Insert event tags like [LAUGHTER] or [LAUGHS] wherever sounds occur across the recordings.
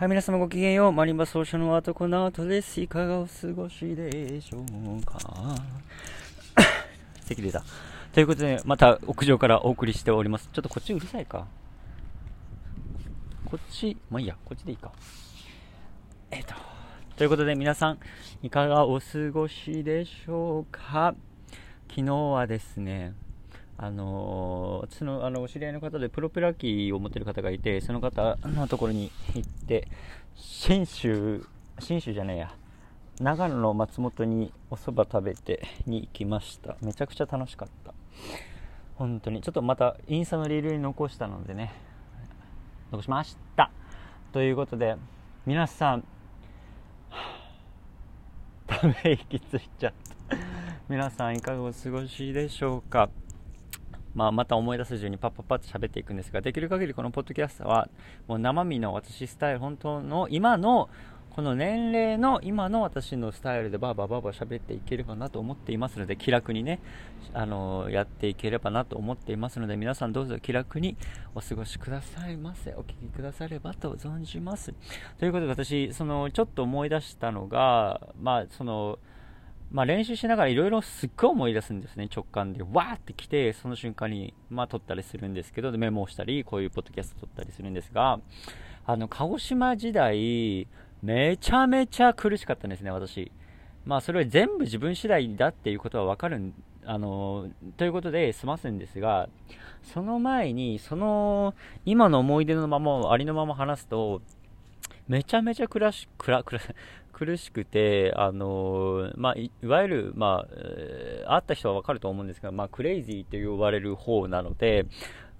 はい、皆様ごきげんよう。マリンバ奏者の後この後です。いかがお過ごしでしょうか？[COUGHS] 席出た。ということで、また屋上からお送りしております。ちょっとこっちうるさいか。こっち、まあいいや、こっちでいいか。えっ、と、ということで皆さん、いかがお過ごしでしょうか？昨日はですね、あのー、私のあのお知り合いの方でプロペラ機を持ってる方がいて、その方のところに行って、信州、信州じゃねえや、長野の松本にお蕎麦食べてに行きました。めちゃくちゃ楽しかった。本当に。ちょっとまたインスタのリールに残したのでね、残しました。ということで、皆さん、[LAUGHS] ため息ついちゃった。皆さんいかがお過ごしでしょうか？まあ、また思い出す順にパッパッパッと喋っていくんですが、できる限りこのポッドキャストは、もう生身の私スタイル、本当の今の、この年齢の今の私のスタイルでバーバーバーバー喋っていければなと思っていますので、気楽にね、あのやっていければなと思っていますので、皆さんどうぞ気楽にお過ごしくださいませ。お聞きくださればと存じます。ということで私、その、ちょっと思い出したのが、まあ、その、まあ、練習しながらいろいろすっごい思い出すんですね、直感で。わーって来て、その瞬間に、まあ、撮ったりするんですけど、メモをしたり、こういうポッドキャスト撮ったりするんですが、あの、鹿児島時代、めちゃめちゃ苦しかったんですね、私。まあ、それは全部自分次第だっていうことはわかるあの、ということで済ますんですが、その前に、その、今の思い出のまま、ありのまま話すと、めちゃめちゃ苦し、苦、苦、苦しくて、あのまあ、いわゆる、まあ、えー、会った人はわかると思うんですが、まあ、クレイジーと呼ばれる方なので、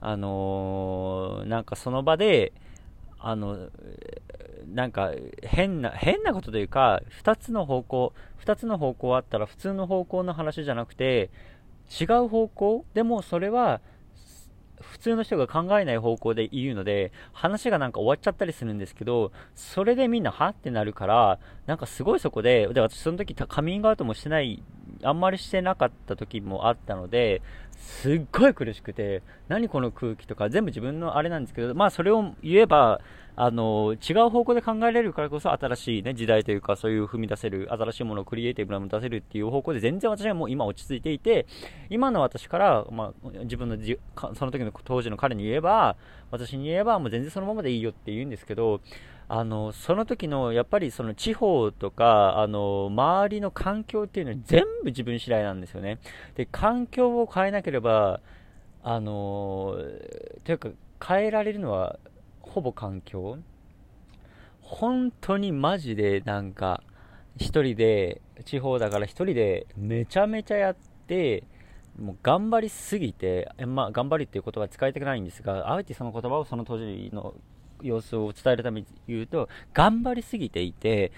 あのなんかその場で、あの、なんか変な、変なことというか、2つの方向、2つの方向あったら普通の方向の話じゃなくて、違う方向？でもそれは通の人が考えない方向で言うので、話がなんか終わっちゃったりするんですけど、それでみんなはってなるから、なんかすごいそこで、で、私その時カミングアウトもしてない、あんまりしてなかった時もあったので、すっごい苦しくて、何この空気とか全部自分のあれなんですけど、まあそれを言えば、あの、違う方向で考えられるからこそ新しいね、時代というかそういう踏み出せる、新しいものをクリエイティブなもの出せるっていう方向で全然私はもう今落ち着いていて、今の私から、まあ自分のじその時の当時の彼に言えば、私に言えばもう全然そのままでいいよって言うんですけど、あの、その時の、やっぱりその地方とか、あの、周りの環境っていうのは全部自分次第なんですよね。で、環境を変えなければ、あの、というか、変えられるのは、ほぼ環境本当にマジでなんか、一人で、地方だから一人でめちゃめちゃやって、もう頑張りすぎて、まあ、頑張りっていう言葉使いたくないんですが、あえてその言葉をその当時の様子を伝えるために言うと、頑張りすぎていて、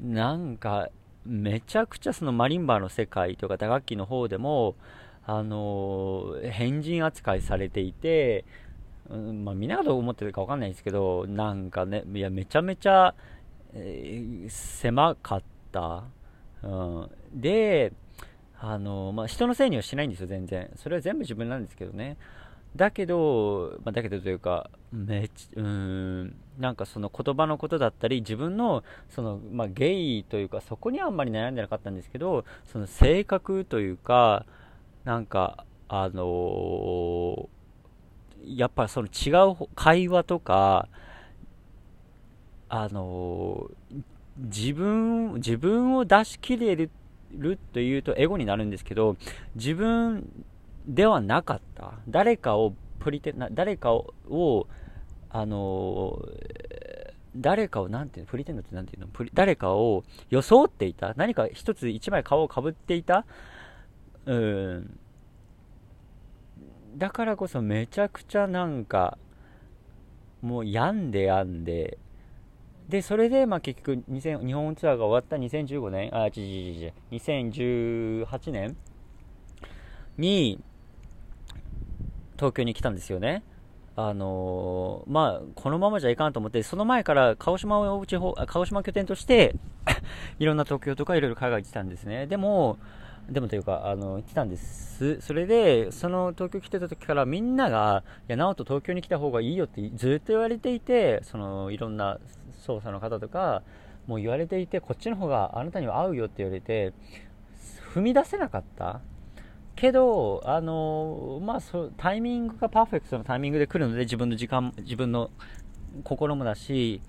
なんか、めちゃくちゃそのマリンバーの世界とか打楽器の方でも、あの変人扱いされていて、うんまあ、みんながどう思ってるかわかんないですけど、なんかね、いや、めちゃめちゃ、えー、狭かった。うん、で、あのまあ、人のせいにはしないんですよ、全然。それは全部自分なんですけどね。だけど、まあ、だけどというか、めち、うん、なんかその言葉のことだったり、自分の、その、まあ、ゲイというか、そこにはあんまり悩んでなかったんですけど、その性格というか、なんか、あのー、やっぱその違う会話とか、あのー、自分、自分を出し切れるというとエゴになるんですけど、自分ではなかった？誰かをプリテな、誰かを、あの誰かを、なんていうの、プリテンドってなんていうの？プリ誰かを装っていた？何か一つ一枚顔をかぶっていた？うん。だからこそめちゃくちゃなんか、もう病んで病んで、で、それで、まあ結局2000、日本ツアーが終わった2015年、あ、違う違う違う、2018年に、東京に来たんですよね。あのー、まあ、このままじゃいかんと思って、その前から鹿児島を地方、鹿児島拠点として [LAUGHS] いろんな東京とかいろいろ海外行ってたんですね。でも、でもというか、あの、来たんです。それで、その東京来てた時からみんなが、いや、直人東京に来た方がいいよってずっと言われていて、その、いろんな捜査の方とか、もう言われていて、こっちの方があなたには合うよって言われて、踏み出せなかった。けど、あの、まあそ、タイミングがパーフェクトのタイミングで来るので、自分の時間、自分の心もだし、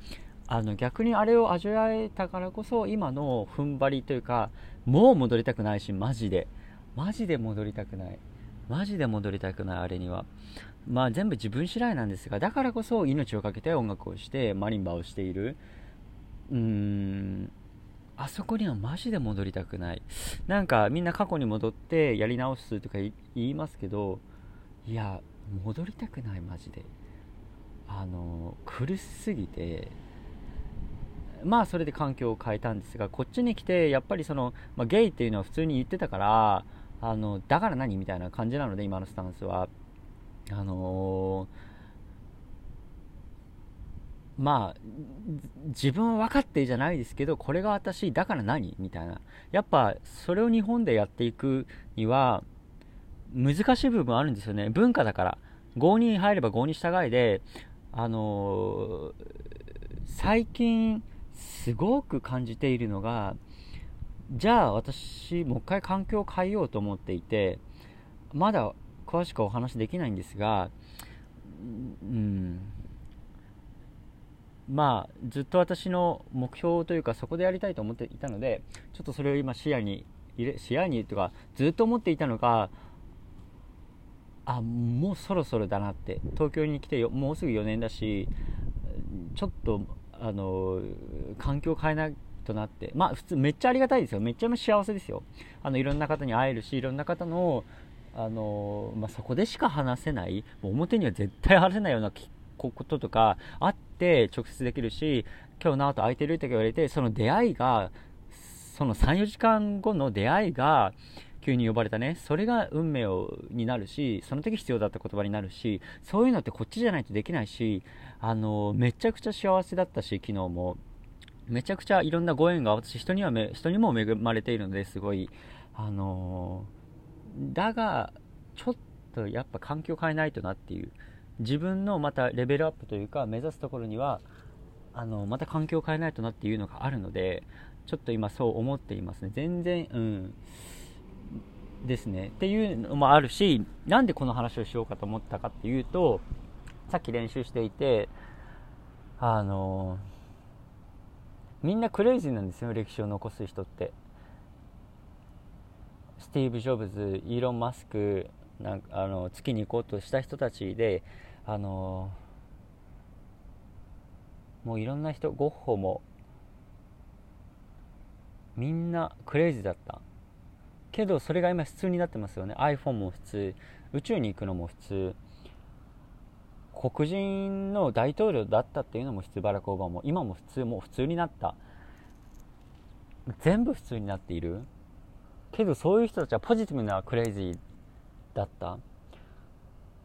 あの逆にあれを味わえたからこそ今の踏ん張りというかもう戻りたくないしマジで。マジで戻りたくない。マジで戻りたくないあれには。まあ全部自分次第なんですがだからこそ命を懸けて音楽をしてマリンバをしている。うーん。あそこにはマジで戻りたくない。なんかみんな過去に戻ってやり直すとか言いますけどいや戻りたくないマジで。あの苦しすぎて。まあそれで環境を変えたんですがこっちに来てやっぱりその、まあ、ゲイっていうのは普通に言ってたからあのだから何みたいな感じなので今のスタンスは。あのー、まあ自分は分かってじゃないですけどこれが私だから何みたいな。やっぱそれを日本でやっていくには難しい部分あるんですよね。文化だから。5に入れば5に従いであのー、最近すごく感じているのがじゃあ私もう一回環境を変えようと思っていてまだ詳しくお話できないんですがうん。まあずっと私の目標というかそこでやりたいと思っていたのでちょっとそれを今視野に入れ視野にというかずっと思っていたのがあもうそろそろだなって東京に来てもうすぐ4年だしちょっとあの環境を変えないとなってまあ普通めっちゃありがたいですよ。めっちゃ幸せですよ。あのいろんな方に会えるしいろんな方のあの、まあ、そこでしか話せない表には絶対話せないようなこととかあって直接できるし今日の後空いてるって言われてその出会いがその34時間後の出会いが急に呼ばれたね。それが運命をになるしその時必要だった言葉になるしそういうのってこっちじゃないとできないしあのめちゃくちゃ幸せだったし昨日も。めちゃくちゃいろんなご縁が私人には人にも恵まれているのですごい。あのだがちょっとやっぱ環境変えないとなっていう。自分のまたレベルアップというか目指すところにはあのまた環境を変えないとなっていうのがあるのでちょっと今そう思っていますね。全然うん。ですね。っていうのもあるしなんでこの話をしようかと思ったかっていうとさっき練習していてあのみんなクレイジーなんですよ歴史を残す人って。スティーブ・ジョブズイーロン・マスクなんかあの月に行こうとした人たちであのもういろんな人ゴッホもみんなクレイジーだった。けどそれが今普通になってますよね。iPhone も普通。宇宙に行くのも普通。黒人の大統領だったっていうのも普通。バラク・オバマも。今も普通もう普通になった。全部普通になっている。けどそういう人たちはポジティブなクレイジーだった。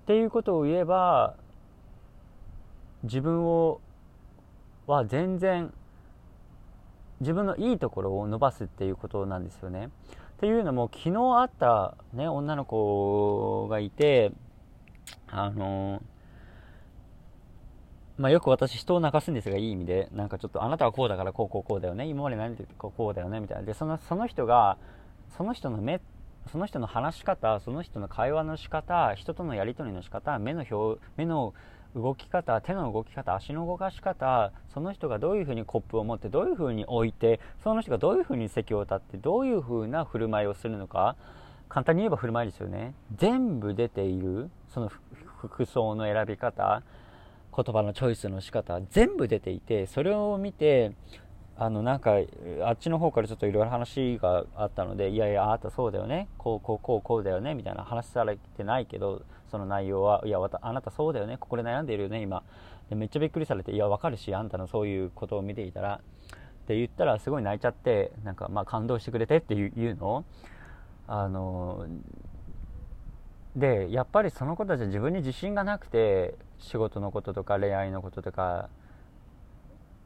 っていうことを言えば自分をは全然自分のいいところを伸ばすっていうことなんですよね。っていうのも昨日会った、ね、女の子がいてあのまあ、よく私人を泣かすんですがいい意味で。なんかちょっとあなたはこうだからこうこうこうだよね。今まで何てこうこうだよね。みたいな。でそのその人がその人の目その人の話し方その人の会話の仕方人とのやり取りの仕方目の表目の動き方手の動き方足の動かし方その人がどういうふうにコップを持ってどういうふうに置いてその人がどういうふうに席を立ってどういうふうな振る舞いをするのか簡単に言えば振る舞いですよね。全部出ているその服装の選び方言葉のチョイスの仕方全部出ていてそれを見てあのなんかあっちの方からちょっといろいろ話があったのでいやいやあなたそうだよね。こうこうこうこうだよね。みたいな話されてないけどその内容はいやあなたそうだよね。ここで悩んでいるよね今。でめっちゃびっくりされていやわかるしあんたのそういうことを見ていたら。って言ったらすごい泣いちゃってなんかまあ感動してくれてっていうの？をあのでやっぱりその子たちは自分に自信がなくて仕事のこととか恋愛のこととか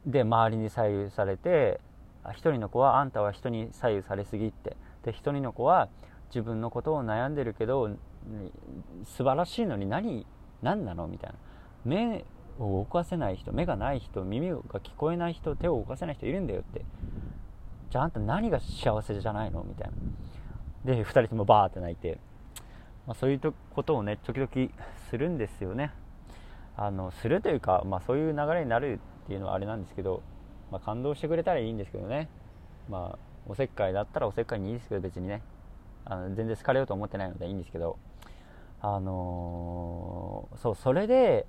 で周りに左右されて一人の子はあんたは人に左右されすぎって。で1人の子は自分のことを悩んでるけど素晴らしいのに何何なのみたいな。目を動かせない人目がない人耳が聞こえない人手を動かせない人いるんだよって。じゃああんた何が幸せじゃないのみたいな。で2人ともバーって泣いて、まあ、そういうことをね時々するんですよね。あのするというか、まあ、そういう流れになるっていうのはあれなんですけど、まあ、感動してくれたらいいんですけどね。まあおせっかいだったらおせっかいにいいですけど別にね。あの全然好かれようと思ってないのでいいんですけど。あのー、そうそれで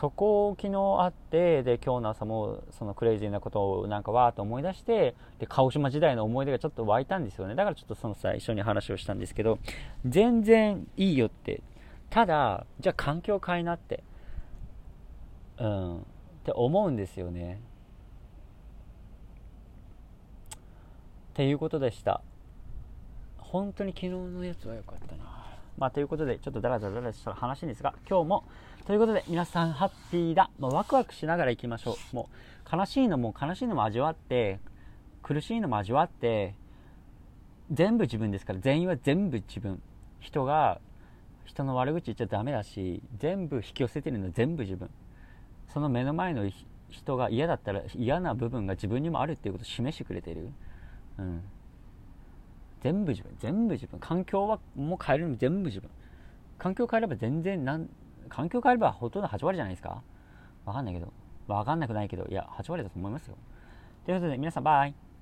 そこを昨日あってで今日の朝もそのクレイジーなことをなんかわーっと思い出してで鹿児島時代の思い出がちょっと湧いたんですよね。だからちょっとそのさ一緒に話をしたんですけど全然いいよって。ただじゃあ環境変えなって。うん。って思うんですよね。っていうことでした。本当に昨日のやつは良かったな。まあということでちょっとダラダラダラした話ですが今日もということで皆さんハッピーだ、まあ、ワクワクしながら行きましょう。もう悲しいのも悲しいのも味わって苦しいのも味わって全部自分ですから。全員は全部自分。人が人の悪口言っちゃダメだし全部引き寄せてるのは全部自分。その目の前の人が嫌だったら嫌な部分が自分にもあるっていうことを示してくれてる、うん、全部自分全部自分。環境はもう変えるの全部自分。環境変えれば全然なん環境変えればほとんど8割じゃないですか。分かんないけど。分かんなくないけど。いや8割だと思いますよ。ということで皆さんバイ。